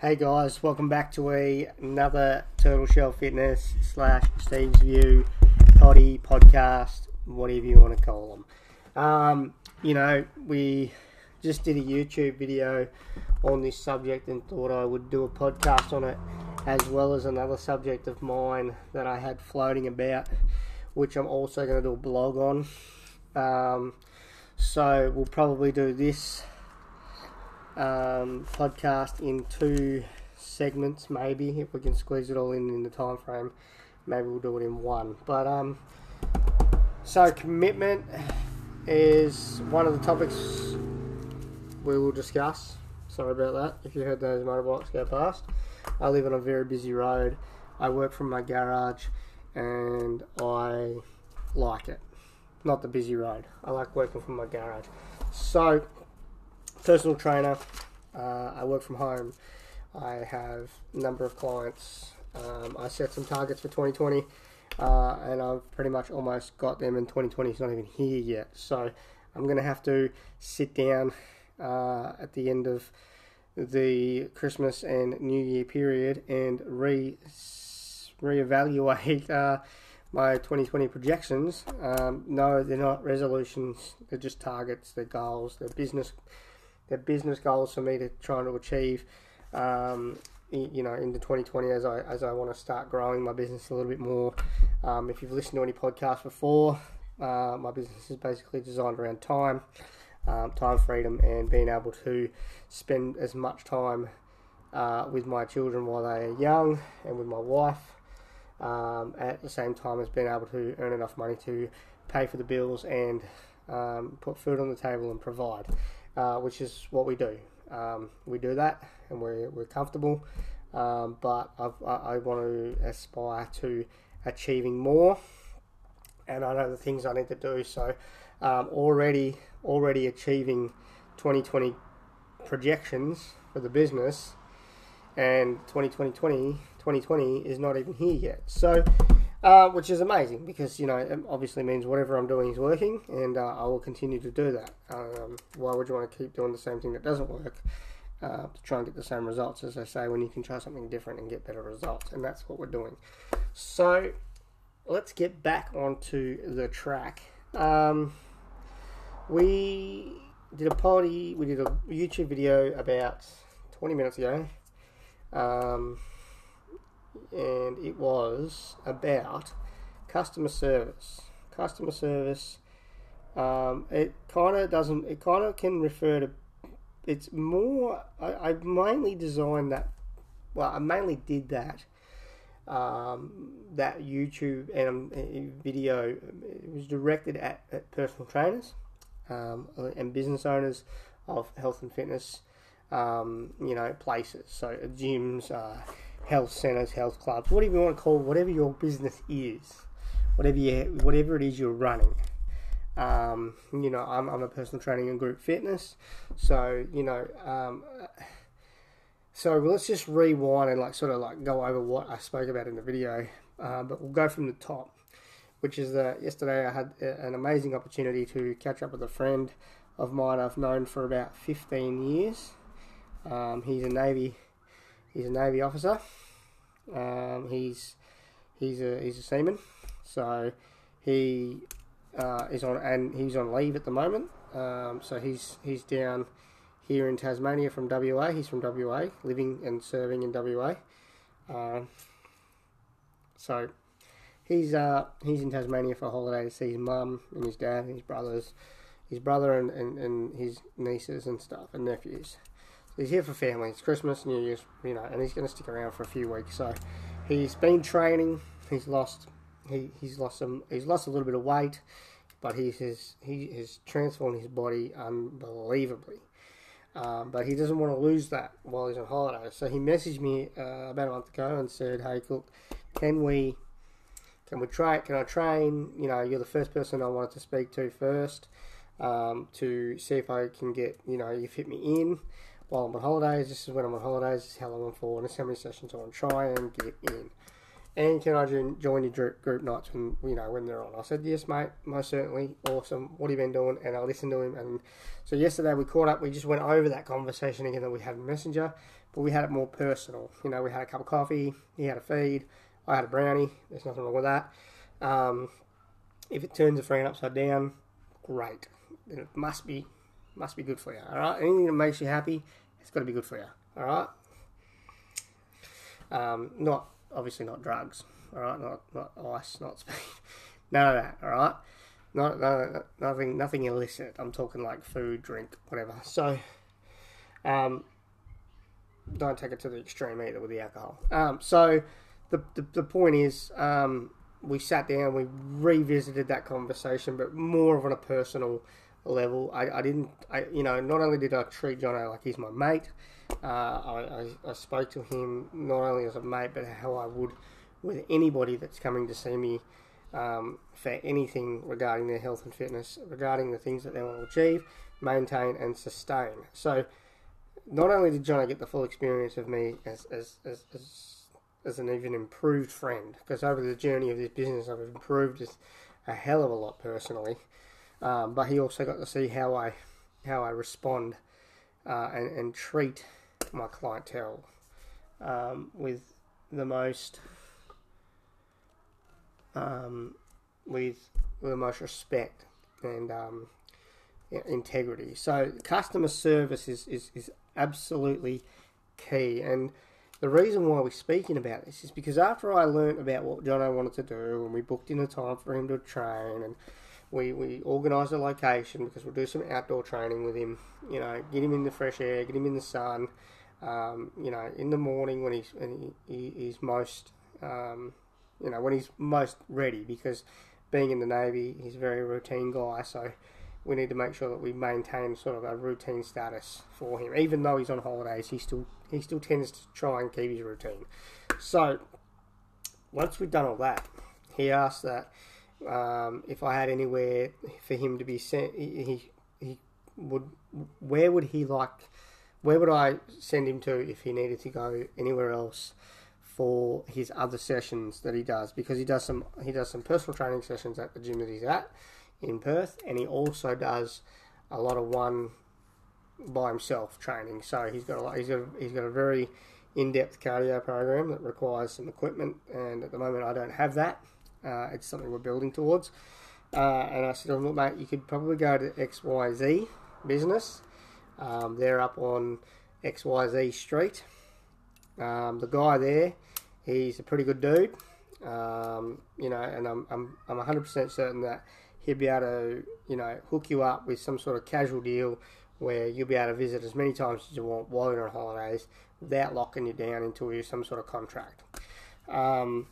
Hey guys, welcome back to a, another Turtle Shell Fitness slash Steve's View potty podcast, whatever you want to call them. Um, you know, we just did a YouTube video on this subject and thought I would do a podcast on it, as well as another subject of mine that I had floating about, which I'm also going to do a blog on. Um, so we'll probably do this um, podcast in two segments, maybe if we can squeeze it all in in the time frame. Maybe we'll do it in one. But um, so commitment is one of the topics we will discuss. Sorry about that. If you heard those motorbikes go past, I live on a very busy road. I work from my garage, and I like it. Not the busy road. I like working from my garage. So personal trainer. Uh, I work from home. I have a number of clients. Um, I set some targets for 2020, uh, and I've pretty much almost got them. And 2020 is not even here yet, so I'm going to have to sit down uh, at the end of the Christmas and New Year period and re reevaluate uh, my 2020 projections. Um, no, they're not resolutions. They're just targets. They're goals. They're business they're business goals for me to try to achieve. Um, you know, into 2020 as I as I want to start growing my business a little bit more. Um, if you've listened to any podcasts before, uh, my business is basically designed around time, um, time freedom, and being able to spend as much time uh, with my children while they are young and with my wife. Um, at the same time as being able to earn enough money to pay for the bills and um, put food on the table and provide uh, which is what we do. Um, we do that and we're, we're comfortable, um, but I've, i I, want to aspire to achieving more, and I know the things I need to do. So, um, already already achieving 2020 projections for the business, and 2020 2020 is not even here yet. So uh, which is amazing because you know it obviously means whatever I'm doing is working, and uh, I will continue to do that. Um, why would you want to keep doing the same thing that doesn't work uh, to try and get the same results? As I say, when you can try something different and get better results, and that's what we're doing. So let's get back onto the track. Um, we did a party. We did a YouTube video about 20 minutes ago. Um, and it was about customer service. Customer service. Um, it kind of doesn't. It kind of can refer to. It's more. I, I mainly designed that. Well, I mainly did that. Um, that YouTube and um, video it was directed at, at personal trainers um, and business owners of health and fitness, um, you know, places. So gyms, uh, health centers, health clubs, whatever you want to call whatever your business is, whatever you, whatever it is you're running. Um, you know, I'm, I'm a personal training and group fitness, so you know, um, so let's just rewind and like sort of like go over what I spoke about in the video, uh, but we'll go from the top, which is that yesterday I had an amazing opportunity to catch up with a friend of mine I've known for about 15 years. Um, he's a Navy He's a Navy officer. Um, he's he's a he's a seaman, so he uh, is on and he's on leave at the moment. Um, so he's he's down here in Tasmania from WA. He's from WA, living and serving in WA. Um, so he's uh, he's in Tasmania for a holiday to see his mum and his dad and his brothers, his brother and, and, and his nieces and stuff and nephews he's here for family. It's Christmas, New Year's, you know, and he's going to stick around for a few weeks. So he's been training. He's lost. He, he's lost some. He's lost a little bit of weight, but he's has he has transformed his body unbelievably. Um, but he doesn't want to lose that while he's on holiday. So he messaged me uh, about a month ago and said, "Hey, look, can we can we try? Can I train? You know, you're the first person I wanted to speak to first um, to see if I can get you know you fit me in." While I'm on holidays. This is when I'm on holidays. This is how long I'm for, and this is how many sessions I want to try and get in. And can I join your group nights when you know when they're on? I said yes, mate, most certainly. Awesome. What have you been doing? And I listened to him. And so yesterday we caught up. We just went over that conversation again that we had in Messenger. but we had it more personal. You know, we had a cup of coffee, he had a feed, I had a brownie. There's nothing wrong with that. Um, if it turns a friend upside down, great. It must be must be good for you. All right. Anything that makes you happy, it's got to be good for you. All right. Um, not obviously not drugs. All right. Not not ice. Not speed. None of that. All right. Not no, nothing nothing illicit. I'm talking like food, drink, whatever. So, um, don't take it to the extreme either with the alcohol. Um, so the, the, the point is, um, we sat down, we revisited that conversation, but more of on a personal level. I, I didn't, I, you know, not only did I treat Jono like he's my mate, uh, I, I, I, spoke to him not only as a mate, but how I would with anybody that's coming to see me um, for anything regarding their health and fitness, regarding the things that they want to achieve, maintain, and sustain. So, not only did Jono get the full experience of me as, as, as, as as an even improved friend because over the journey of this business I've improved a hell of a lot personally. Um, but he also got to see how I how I respond uh, and, and treat my clientele um, with the most um, with, the most respect and um, integrity. So customer service is, is, is absolutely key and the reason why we're speaking about this is because after I learnt about what Jono wanted to do, and we booked in a time for him to train, and we, we organised a location because we'll do some outdoor training with him, you know, get him in the fresh air, get him in the sun, um, you know, in the morning when he's, when he, he's most, um, you know, when he's most ready because being in the Navy, he's a very routine guy, so we need to make sure that we maintain sort of a routine status for him. Even though he's on holidays, he still he still tends to try and keep his routine. So once we've done all that, he asked that um, if I had anywhere for him to be sent, he, he would where would he like where would I send him to if he needed to go anywhere else for his other sessions that he does because he does some he does some personal training sessions at the gym that he's at in Perth, and he also does a lot of one by himself training. So he's got a lot, he's got a, he's got a very in-depth cardio program that requires some equipment, and at the moment I don't have that. Uh, it's something we're building towards. Uh, and I said, look, mate, you could probably go to XYZ Business. Um, they're up on XYZ Street. Um, the guy there, he's a pretty good dude. Um, you know, and I'm, I'm, I'm 100% certain that he'll be able to, you know, hook you up with some sort of casual deal where you'll be able to visit as many times as you want while you're on holidays without locking you down into some sort of contract. Um,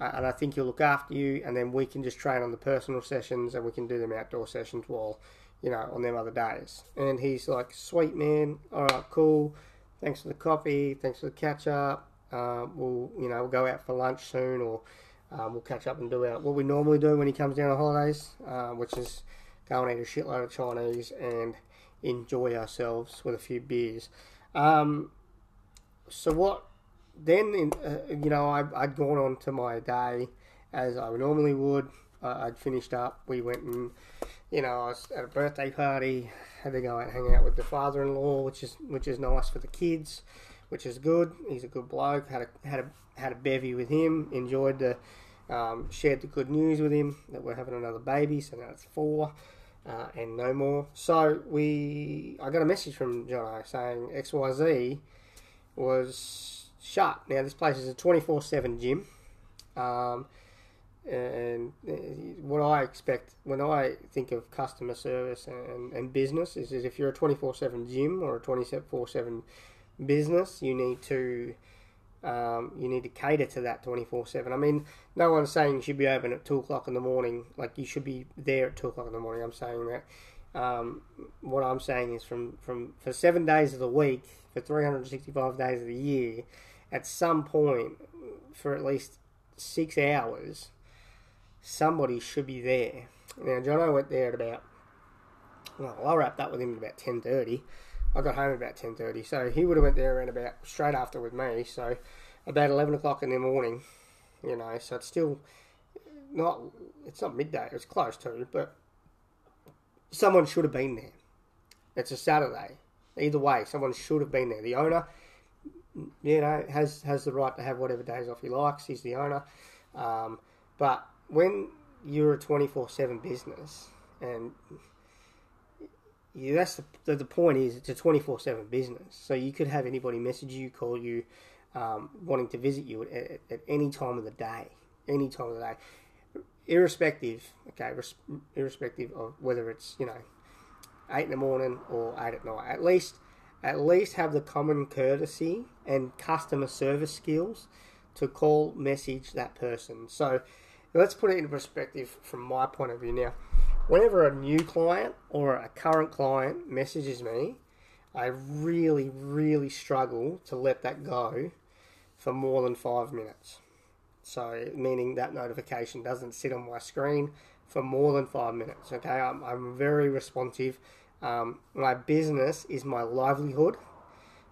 and I think he'll look after you, and then we can just train on the personal sessions, and we can do them outdoor sessions while, you know, on them other days. And he's like, "Sweet man, all right, cool. Thanks for the coffee. Thanks for the catch up. Uh, we'll, you know, we'll go out for lunch soon, or um, we'll catch up and do our, what we normally do when he comes down on holidays, uh, which is go and eat a shitload of Chinese and enjoy ourselves with a few beers. Um, so what? Then, in, uh, you know, I, I'd gone on to my day as I normally would. Uh, I'd finished up. We went and, you know, I was at a birthday party. Had to go out and hang out with the father-in-law, which is which is nice for the kids, which is good. He's a good bloke. Had a had a had a bevy with him. Enjoyed the um, shared the good news with him that we're having another baby. So now it's four. Uh, and no more. So we, I got a message from Jono saying XYZ was shut. Now this place is a twenty four seven gym, um, and uh, what I expect when I think of customer service and, and business is, is if you're a twenty four seven gym or a twenty four seven business, you need to um, you need to cater to that 24 7. I mean, no one's saying you should be open at 2 o'clock in the morning, like you should be there at 2 o'clock in the morning. I'm saying that. Um, what I'm saying is from, from for seven days of the week, for 365 days of the year, at some point, for at least six hours, somebody should be there. Now, John, I went there at about, well, I wrapped up with him at about 10.30. I got home at about ten thirty, so he would have went there around about straight after with me. So about eleven o'clock in the morning, you know. So it's still not it's not midday. It's close to, but someone should have been there. It's a Saturday. Either way, someone should have been there. The owner you know, has has the right to have whatever days off he likes. He's the owner. Um, but when you're a twenty four seven business, and you, that's the, the point is it's a twenty four seven business. So you could have anybody message you, call you, um, wanting to visit you at, at, at, any time of the day, any time of the day, irrespective. Okay, res, irrespective of whether it's you know eight in the morning or eight at night. At least, at least have the common courtesy and customer service skills to call, message that person. So let's put it in perspective from my point of view now. Whenever a new client or a current client messages me, I really, really struggle to let that go for more than five minutes. So, meaning that notification doesn't sit on my screen for more than five minutes. Okay, I'm, I'm very responsive. Um, my business is my livelihood,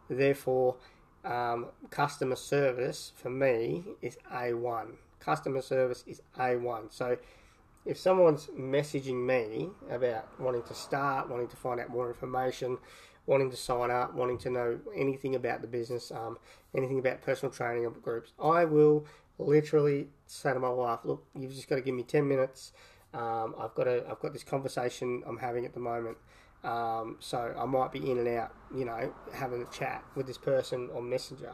therefore, um, customer service for me is A1. Customer service is A1. So, if someone's messaging me about wanting to start, wanting to find out more information, wanting to sign up, wanting to know anything about the business, um, anything about personal training or groups, I will literally say to my wife, "Look, you've just got to give me ten minutes. Um, I've got a, I've got this conversation I'm having at the moment, um, so I might be in and out, you know, having a chat with this person on Messenger.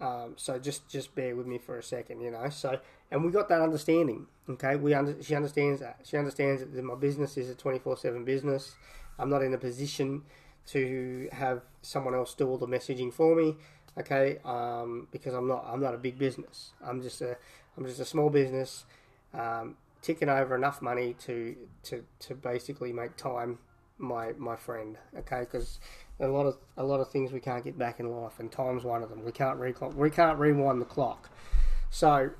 Um, so just just bear with me for a second, you know. So and we got that understanding. Okay, we under, she understands that. She understands that my business is a twenty four seven business. I'm not in a position to have someone else do all the messaging for me. Okay, um, because I'm not I'm not a big business. I'm just a I'm just a small business, um, ticking over enough money to to to basically make time my my friend. Okay, because a lot of a lot of things we can't get back in life, and time's one of them. We can't re- we can't rewind the clock. So,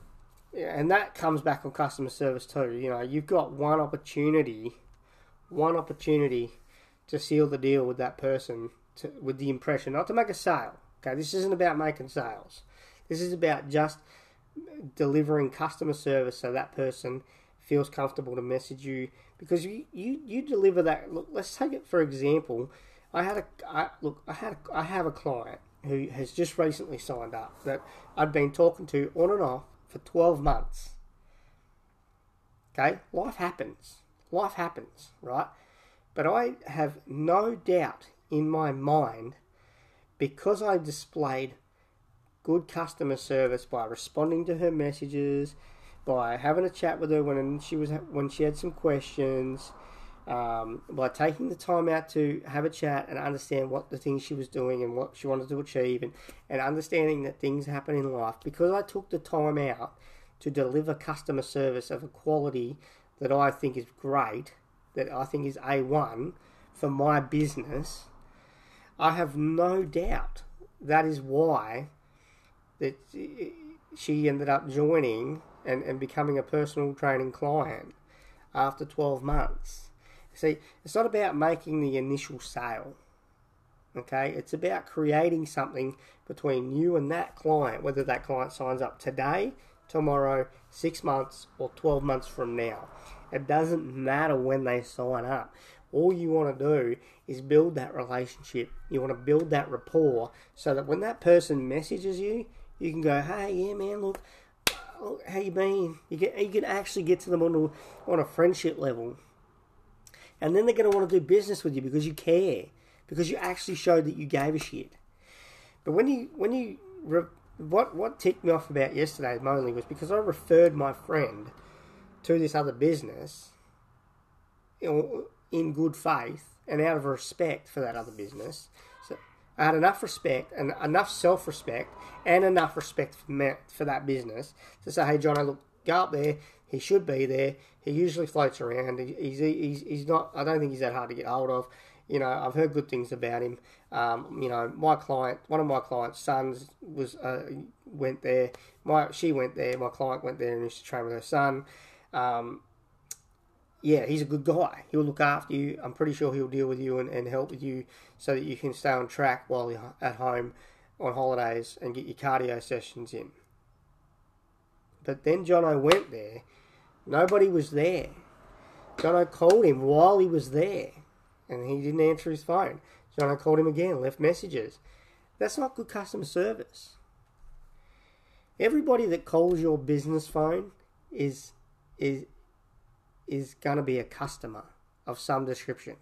and that comes back on customer service too. You know, you've got one opportunity, one opportunity to seal the deal with that person to, with the impression, not to make a sale. Okay, this isn't about making sales. This is about just delivering customer service so that person feels comfortable to message you because you, you, you deliver that. Look, let's take it for example. I had a I, look. I had a, I have a client who has just recently signed up that I've been talking to on and off for twelve months. Okay, life happens. Life happens, right? But I have no doubt in my mind because I displayed good customer service by responding to her messages, by having a chat with her when she was when she had some questions, um, by taking the time out to have a chat and understand what the things she was doing and what she wanted to achieve, and, and understanding that things happen in life. Because I took the time out to deliver customer service of a quality that I think is great, that I think is A1 for my business, I have no doubt that is why that she ended up joining and, and becoming a personal training client after 12 months. See, it's not about making the initial sale. Okay, it's about creating something between you and that client, whether that client signs up today, tomorrow, six months, or 12 months from now. It doesn't matter when they sign up. All you want to do is build that relationship. You want to build that rapport so that when that person messages you, you can go, "Hey, yeah, man, look, how you been?" You get you can actually get to them on a, on a friendship level, and then they're going to want to do business with you because you care, because you actually showed that you gave a shit. But when you when you re- what what ticked me off about yesterday mainly was because I referred my friend to this other business in good faith and out of respect for that other business. I had enough respect and enough self respect and enough respect for, me, for that business to say, hey, John, I look, go up there. He should be there. He usually floats around. He's, he's, he's not, I don't think he's that hard to get hold of. You know, I've heard good things about him. Um, you know, my client, one of my client's sons was uh, went there. My she went there. My client went there and used to train with her son. Um, yeah, he's a good guy. He'll look after you. I'm pretty sure he'll deal with you and, and help with you so that you can stay on track while you're at home on holidays and get your cardio sessions in. But then Jono went there. Nobody was there. Jono called him while he was there and he didn't answer his phone. Jono called him again, left messages. That's not good customer service. Everybody that calls your business phone is is is going to be a customer of some description.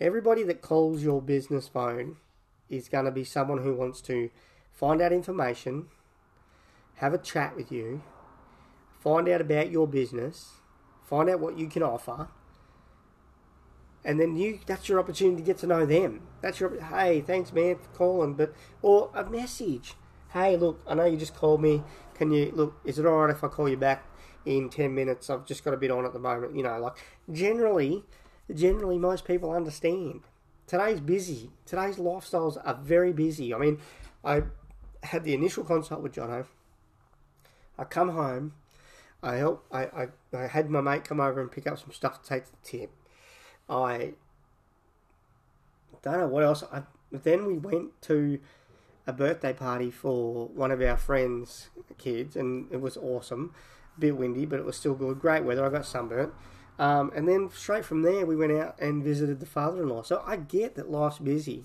Everybody that calls your business phone is going to be someone who wants to find out information, have a chat with you, find out about your business, find out what you can offer, and then you that's your opportunity to get to know them. That's your hey, thanks man for calling, but or a message. Hey, look, I know you just called me. Can you look? Is it all right if I call you back in ten minutes? I've just got a bit on at the moment. You know, like generally, generally most people understand. Today's busy. Today's lifestyles are very busy. I mean, I had the initial consult with Jono. I come home. I help. I, I, I had my mate come over and pick up some stuff to take to the tip. I don't know what else. I, then we went to a birthday party for one of our friends' kids, and it was awesome. Bit windy, but it was still good. Great weather. I got sunburnt. Um, and then straight from there, we went out and visited the father-in-law. So I get that life's busy,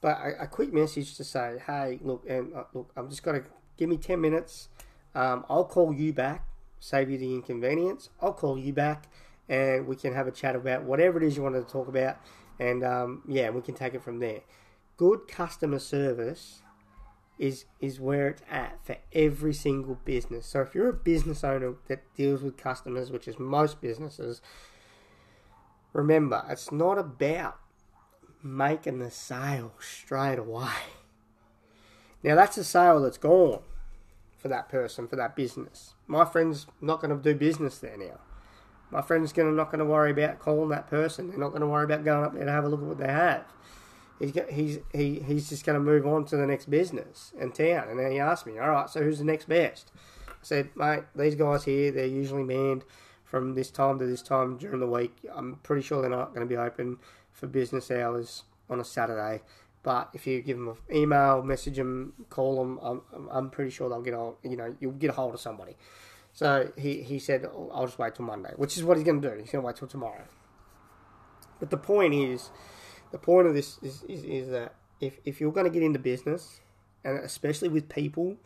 but a, a quick message to say, hey, look, and uh, look, I'm just gonna give me ten minutes. Um, I'll call you back, save you the inconvenience. I'll call you back and we can have a chat about whatever it is you wanted to talk about, and um, yeah, we can take it from there. Good customer service is is where it's at for every single business. So if you're a business owner that deals with customers, which is most businesses, remember it's not about making the sale straight away. Now that's a sale that's gone for that person, for that business. My friend's not going to do business there now my friend's gonna not going to worry about calling that person. They're not going to worry about going up there to have a look at what they have. He's he's he, he's just going to move on to the next business in town. And then he asked me, "All right, so who's the next best?" I said, "Mate, these guys here, they're usually manned from this time to this time during the week. I'm pretty sure they're not going to be open for business hours on a Saturday." But if you give them an email, message them, call them, I'm, I'm pretty sure they'll get a, you know, you'll get a hold of somebody. So he, he said, I'll just wait till Monday, which is what he's going to do. He's going to wait till tomorrow. But the point is, the point of this is, is, is that if, if you're going to get into business, and especially with people,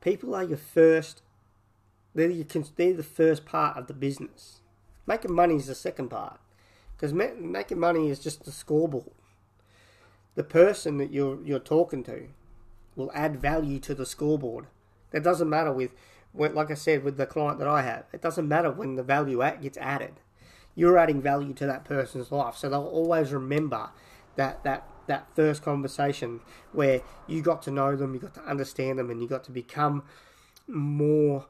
people are your first, they're, your, they're the first part of the business. Making money is the second part. Because making money is just the scoreboard. The person that you're, you're talking to will add value to the scoreboard. That doesn't matter with like I said with the client that I have, it doesn't matter when the value gets added. You're adding value to that person's life, so they'll always remember that that that first conversation where you got to know them, you got to understand them, and you got to become more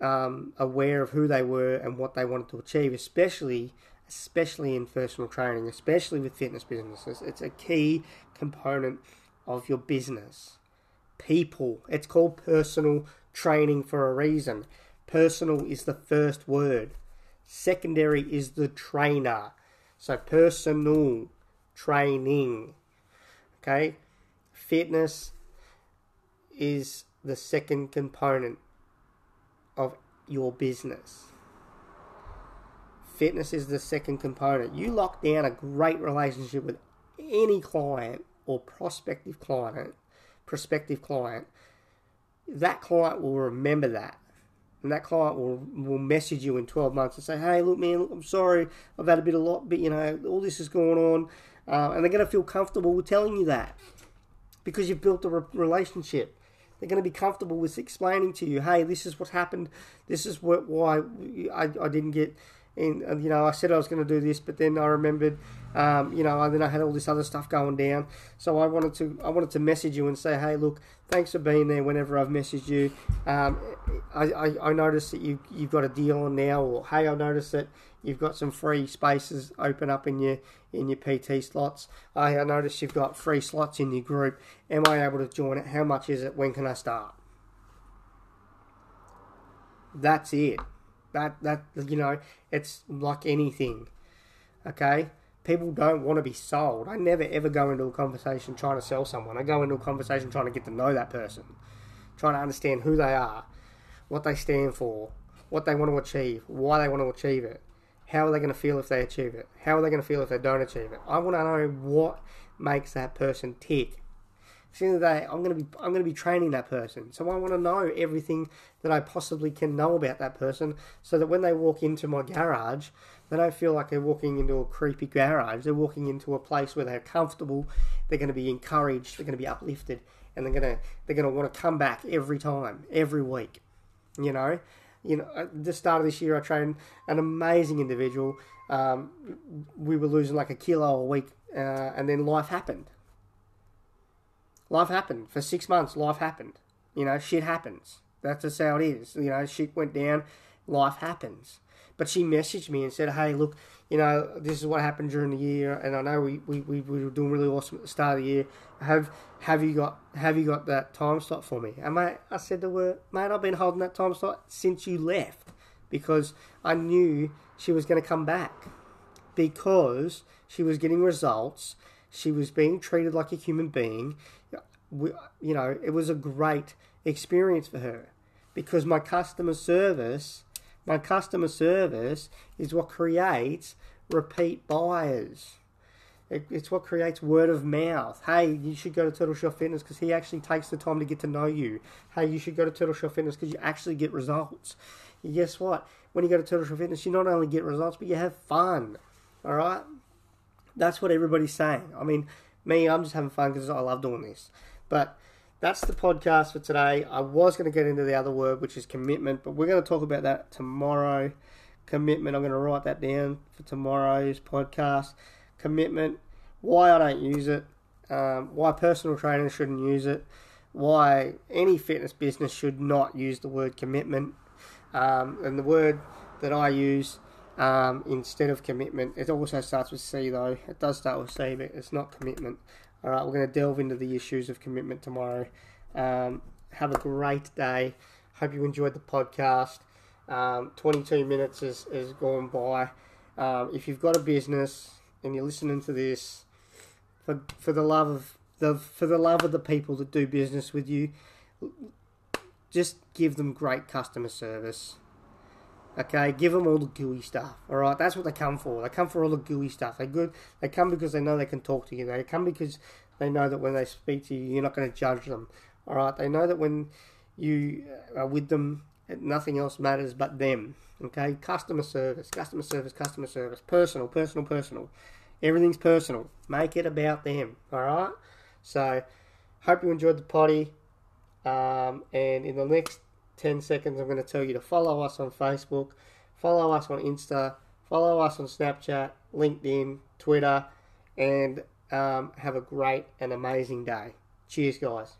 um, aware of who they were and what they wanted to achieve, especially especially in personal training, especially with fitness businesses. It's a key component of your business. People. It's called personal training for a reason. Personal is the first word. Secondary is the trainer. So personal training. Okay? Fitness is the second component of your business. Fitness is the second component. You lock down a great relationship with any client or prospective client, prospective client that client will remember that. And that client will, will message you in 12 months and say, hey, look, man, I'm sorry, I've had a bit of lot, but you know, all this is going on. Uh, and they're going to feel comfortable with telling you that because you've built a re- relationship. They're going to be comfortable with explaining to you, hey, this is what happened. This is what why I, I didn't get and you know I said I was going to do this, but then I remembered, um, you know, and then I had all this other stuff going down. So I wanted to I wanted to message you and say, hey, look, thanks for being there. Whenever I've messaged you, um, I, I, I noticed that you you've got a deal on now, or hey, I noticed that you've got some free spaces open up in your in your PT slots. I, I noticed you've got free slots in your group. Am I able to join it? How much is it? When can I start? That's it. That that you know, it's like anything. Okay? People don't want to be sold. I never ever go into a conversation trying to sell someone. I go into a conversation trying to get to know that person, trying to understand who they are, what they stand for, what they want to achieve, why they want to achieve it, how are they going to feel if they achieve it, how are they going to feel if they don't achieve it. I want to know what makes that person tick. At the end of the day, I'm gonna be I'm gonna be training that person, so I want to know everything that I possibly can know about that person, so that when they walk into my garage, they don't feel like they're walking into a creepy garage. They're walking into a place where they're comfortable. They're going to be encouraged. They're going to be uplifted, and they're going to they're going to want to come back every time, every week. You know, you know. At the start of this year, I trained an amazing individual. Um, we were losing like a kilo a week, uh, and then life happened. Life happened for six months. Life happened. You know, shit happens. That's just how it is. You know, shit went down. Life happens but she messaged me and said, "Hey, look, you know, this is what happened during the year, and I know we, we, we, were doing really awesome at the start of the year. Have have you got have you got that time slot for me?" And mate, I said to her, "Mate, I've been holding that time slot since you left because I knew she was going to come back because she was getting results." She was being treated like a human being. We, you know, it was a great experience for her because my customer service my customer service is what creates repeat buyers. It, it's what creates word of mouth. Hey, you should go to Turtle Shell Fitness because he actually takes the time to get to know you. Hey, you should go to Turtle Shell Fitness because you actually get results. And guess what? When you go to Turtle Shell Fitness, you not only get results, but you have fun. All right? That's what everybody's saying. I mean, me, I'm just having fun because I love doing this. But that's the podcast for today. I was going to get into the other word, which is commitment, but we're going to talk about that tomorrow. Commitment, I'm going to write that down for tomorrow's podcast. Commitment, why I don't use it, um, why personal trainers shouldn't use it, why any fitness business should not use the word commitment. Um, and the word that I use um, instead of commitment, it also starts with C though. It does start with C, but it's not commitment. All right, we're going to delve into the issues of commitment tomorrow. Um, have a great day. Hope you enjoyed the podcast. Um, 22 minutes has, has gone by. Um, if you've got a business and you're listening to this, for, for the love of the for the love of the people that do business with you, just give them great customer service. Okay, give them all the gooey stuff. All right, that's what they come for. They come for all the gooey stuff. They good. They come because they know they can talk to you. They come because they know that when they speak to you, you're not going to judge them. All right, they know that when you are with them, nothing else matters but them. Okay, customer service, customer service, customer service, personal, personal, personal. Everything's personal. Make it about them. All right. So, hope you enjoyed the potty. Um, and in the next 10 seconds, I'm going to tell you to follow us on Facebook, follow us on Insta, follow us on Snapchat, LinkedIn, Twitter, and um, have a great and amazing day. Cheers, guys.